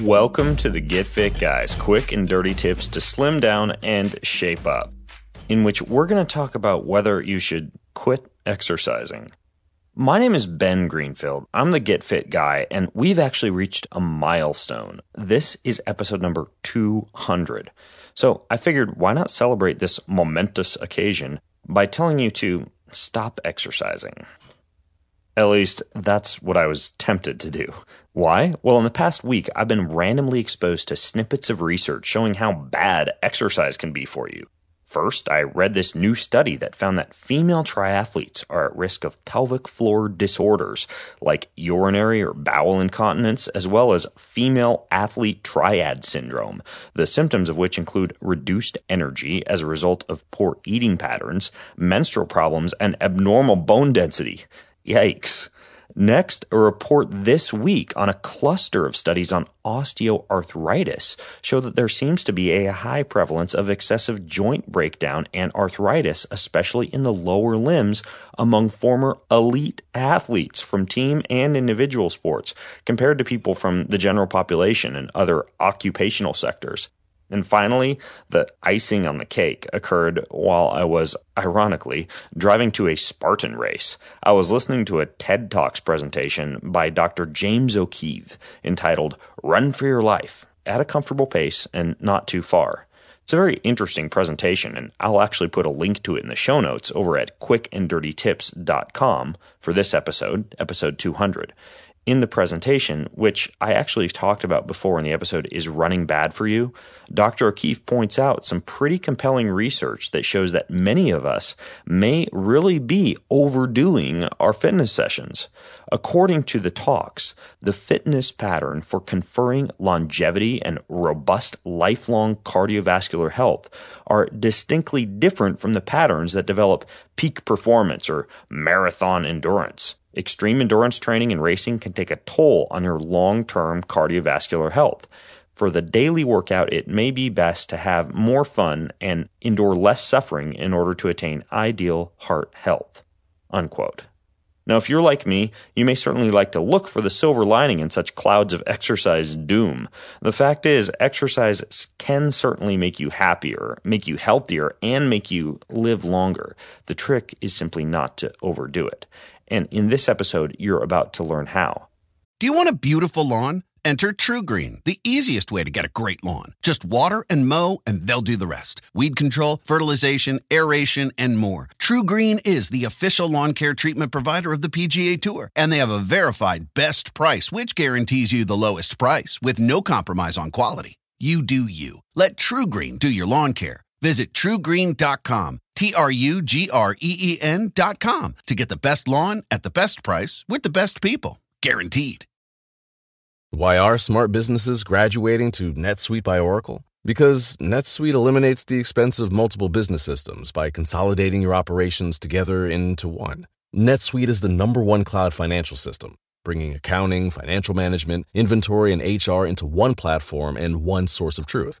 Welcome to the Get Fit Guys quick and dirty tips to slim down and shape up, in which we're going to talk about whether you should quit exercising. My name is Ben Greenfield. I'm the Get Fit Guy, and we've actually reached a milestone. This is episode number 200. So I figured why not celebrate this momentous occasion by telling you to stop exercising. At least that's what I was tempted to do. Why? Well, in the past week, I've been randomly exposed to snippets of research showing how bad exercise can be for you. First, I read this new study that found that female triathletes are at risk of pelvic floor disorders like urinary or bowel incontinence, as well as female athlete triad syndrome, the symptoms of which include reduced energy as a result of poor eating patterns, menstrual problems, and abnormal bone density. Yikes. Next, a report this week on a cluster of studies on osteoarthritis showed that there seems to be a high prevalence of excessive joint breakdown and arthritis, especially in the lower limbs, among former elite athletes from team and individual sports, compared to people from the general population and other occupational sectors. And finally, the icing on the cake occurred while I was, ironically, driving to a Spartan race. I was listening to a TED Talks presentation by Dr. James O'Keefe entitled Run for Your Life at a comfortable pace and not too far. It's a very interesting presentation, and I'll actually put a link to it in the show notes over at quickanddirtytips.com for this episode, episode 200 in the presentation, which I actually talked about before in the episode, is running bad for you, Dr. O'Keefe points out some pretty compelling research that shows that many of us may really be overdoing our fitness sessions. According to the talks, the fitness pattern for conferring longevity and robust lifelong cardiovascular health are distinctly different from the patterns that develop peak performance or marathon endurance. Extreme endurance training and racing can take a toll on your long term cardiovascular health. For the daily workout, it may be best to have more fun and endure less suffering in order to attain ideal heart health. Unquote. Now, if you're like me, you may certainly like to look for the silver lining in such clouds of exercise doom. The fact is, exercise can certainly make you happier, make you healthier, and make you live longer. The trick is simply not to overdo it. And in this episode, you're about to learn how. Do you want a beautiful lawn? Enter TruGreen, the easiest way to get a great lawn. Just water and mow, and they'll do the rest. Weed control, fertilization, aeration, and more. TruGreen is the official lawn care treatment provider of the PGA Tour, and they have a verified best price, which guarantees you the lowest price with no compromise on quality. You do you. Let TruGreen do your lawn care. Visit trugreen.com, T R U G R E E com to get the best lawn at the best price with the best people. Guaranteed. Why are smart businesses graduating to NetSuite by Oracle? Because NetSuite eliminates the expense of multiple business systems by consolidating your operations together into one. NetSuite is the number one cloud financial system, bringing accounting, financial management, inventory, and HR into one platform and one source of truth.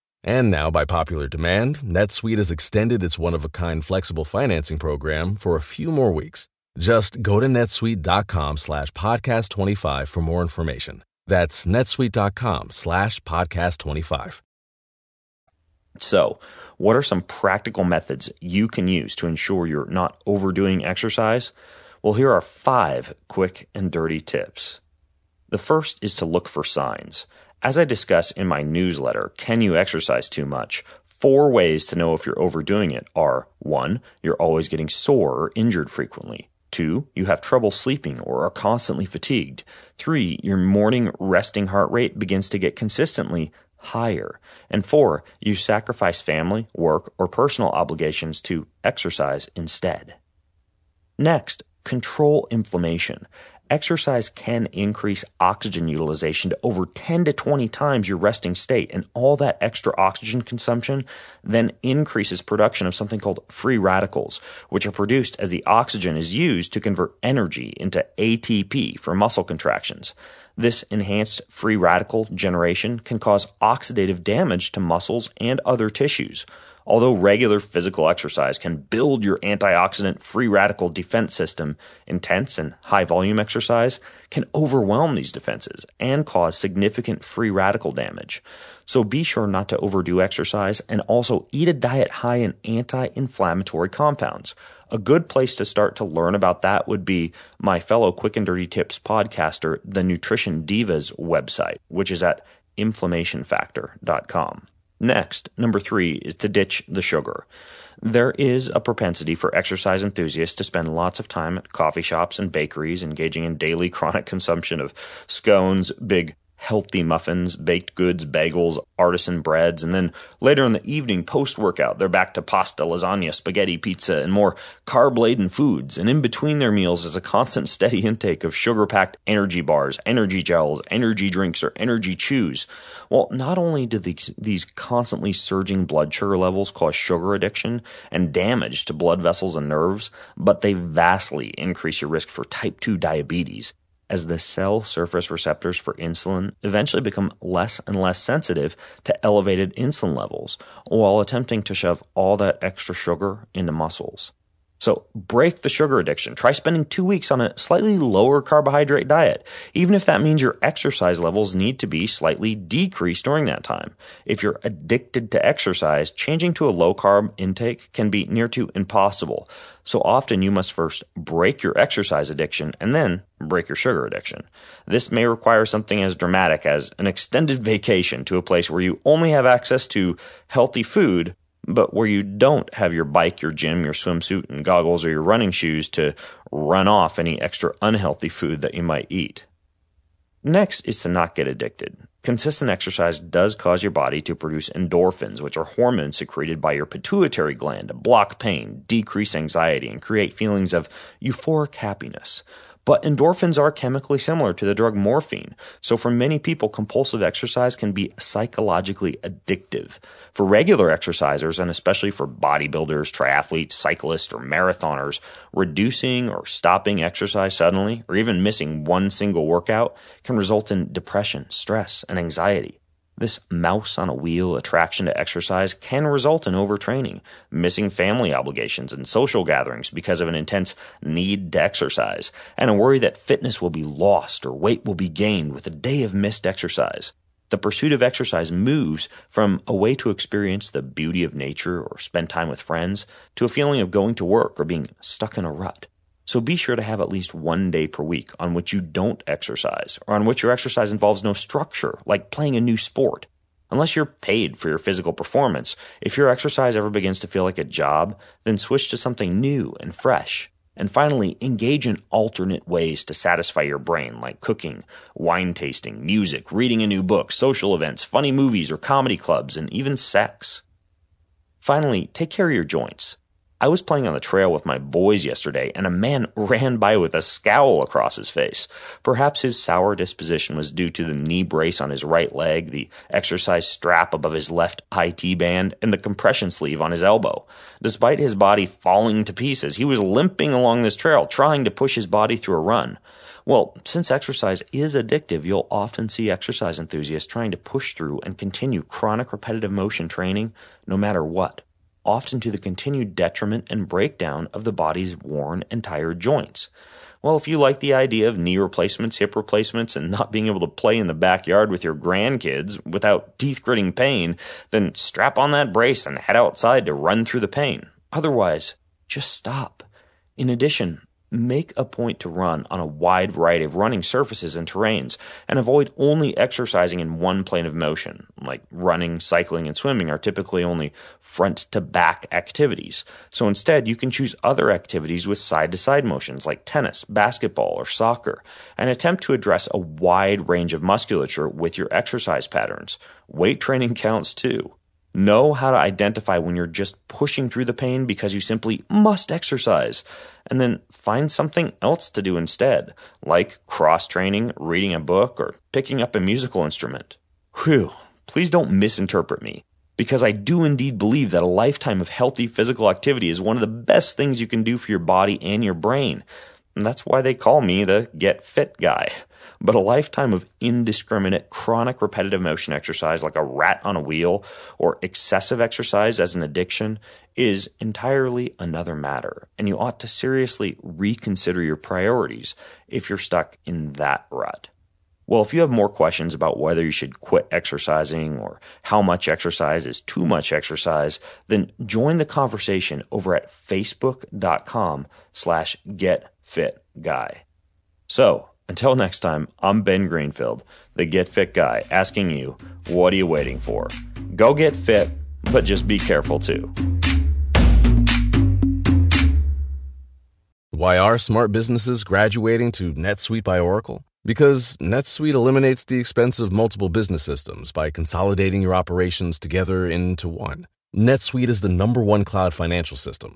And now, by popular demand, NetSuite has extended its one of a kind flexible financing program for a few more weeks. Just go to netsuite.com slash podcast 25 for more information. That's netsuite.com slash podcast 25. So, what are some practical methods you can use to ensure you're not overdoing exercise? Well, here are five quick and dirty tips. The first is to look for signs. As I discuss in my newsletter, Can You Exercise Too Much? Four ways to know if you're overdoing it are 1. You're always getting sore or injured frequently. 2. You have trouble sleeping or are constantly fatigued. 3. Your morning resting heart rate begins to get consistently higher. And 4. You sacrifice family, work, or personal obligations to exercise instead. Next, control inflammation exercise can increase oxygen utilization to over 10 to 20 times your resting state. And all that extra oxygen consumption then increases production of something called free radicals, which are produced as the oxygen is used to convert energy into ATP for muscle contractions. This enhanced free radical generation can cause oxidative damage to muscles and other tissues. Although regular physical exercise can build your antioxidant free radical defense system, intense and high volume exercise can overwhelm these defenses and cause significant free radical damage. So be sure not to overdo exercise and also eat a diet high in anti inflammatory compounds. A good place to start to learn about that would be my fellow Quick and Dirty Tips podcaster, the Nutrition Divas website, which is at inflammationfactor.com. Next, number three is to ditch the sugar. There is a propensity for exercise enthusiasts to spend lots of time at coffee shops and bakeries, engaging in daily chronic consumption of scones, big healthy muffins, baked goods, bagels, artisan breads, and then later in the evening, post workout, they're back to pasta, lasagna, spaghetti, pizza, and more carb laden foods. And in between their meals is a constant steady intake of sugar packed energy bars, energy gels, energy drinks, or energy chews. Well, not only do these, these constantly surging blood sugar levels cause sugar addiction and damage to blood vessels and nerves, but they vastly increase your risk for type 2 diabetes as the cell surface receptors for insulin eventually become less and less sensitive to elevated insulin levels while attempting to shove all that extra sugar into muscles. So break the sugar addiction. Try spending two weeks on a slightly lower carbohydrate diet, even if that means your exercise levels need to be slightly decreased during that time. If you're addicted to exercise, changing to a low carb intake can be near to impossible. So often you must first break your exercise addiction and then break your sugar addiction. This may require something as dramatic as an extended vacation to a place where you only have access to healthy food but where you don't have your bike, your gym, your swimsuit, and goggles or your running shoes to run off any extra unhealthy food that you might eat. Next is to not get addicted. Consistent exercise does cause your body to produce endorphins, which are hormones secreted by your pituitary gland to block pain, decrease anxiety, and create feelings of euphoric happiness. But endorphins are chemically similar to the drug morphine. So for many people, compulsive exercise can be psychologically addictive. For regular exercisers, and especially for bodybuilders, triathletes, cyclists, or marathoners, reducing or stopping exercise suddenly, or even missing one single workout, can result in depression, stress, and anxiety. This mouse on a wheel attraction to exercise can result in overtraining, missing family obligations and social gatherings because of an intense need to exercise, and a worry that fitness will be lost or weight will be gained with a day of missed exercise. The pursuit of exercise moves from a way to experience the beauty of nature or spend time with friends to a feeling of going to work or being stuck in a rut. So be sure to have at least one day per week on which you don't exercise or on which your exercise involves no structure, like playing a new sport. Unless you're paid for your physical performance, if your exercise ever begins to feel like a job, then switch to something new and fresh. And finally, engage in alternate ways to satisfy your brain, like cooking, wine tasting, music, reading a new book, social events, funny movies or comedy clubs, and even sex. Finally, take care of your joints. I was playing on the trail with my boys yesterday, and a man ran by with a scowl across his face. Perhaps his sour disposition was due to the knee brace on his right leg, the exercise strap above his left IT band, and the compression sleeve on his elbow. Despite his body falling to pieces, he was limping along this trail, trying to push his body through a run. Well, since exercise is addictive, you'll often see exercise enthusiasts trying to push through and continue chronic repetitive motion training no matter what, often to the continued detriment and breakdown of the body's worn and tired joints. Well, if you like the idea of knee replacements, hip replacements, and not being able to play in the backyard with your grandkids without teeth gritting pain, then strap on that brace and head outside to run through the pain. Otherwise, just stop. In addition, make a point to run on a wide variety of running surfaces and terrains and avoid only exercising in one plane of motion. Like running, cycling, and swimming are typically only front to back activities. So instead, you can choose other activities with side to side motions like tennis, basketball, or soccer and attempt to address a wide range of musculature with your exercise patterns. Weight training counts too. Know how to identify when you're just pushing through the pain because you simply must exercise, and then find something else to do instead, like cross training, reading a book, or picking up a musical instrument. Whew, please don't misinterpret me, because I do indeed believe that a lifetime of healthy physical activity is one of the best things you can do for your body and your brain. And that's why they call me the Get Fit Guy. But a lifetime of indiscriminate, chronic repetitive motion exercise, like a rat on a wheel, or excessive exercise as an addiction, is entirely another matter. And you ought to seriously reconsider your priorities if you're stuck in that rut. Well, if you have more questions about whether you should quit exercising or how much exercise is too much exercise, then join the conversation over at facebook.com slash getfitguy. So, until next time, I'm Ben Greenfield, the Get Fit guy, asking you, what are you waiting for? Go get fit, but just be careful too. Why are smart businesses graduating to NetSuite by Oracle? Because NetSuite eliminates the expense of multiple business systems by consolidating your operations together into one. NetSuite is the number one cloud financial system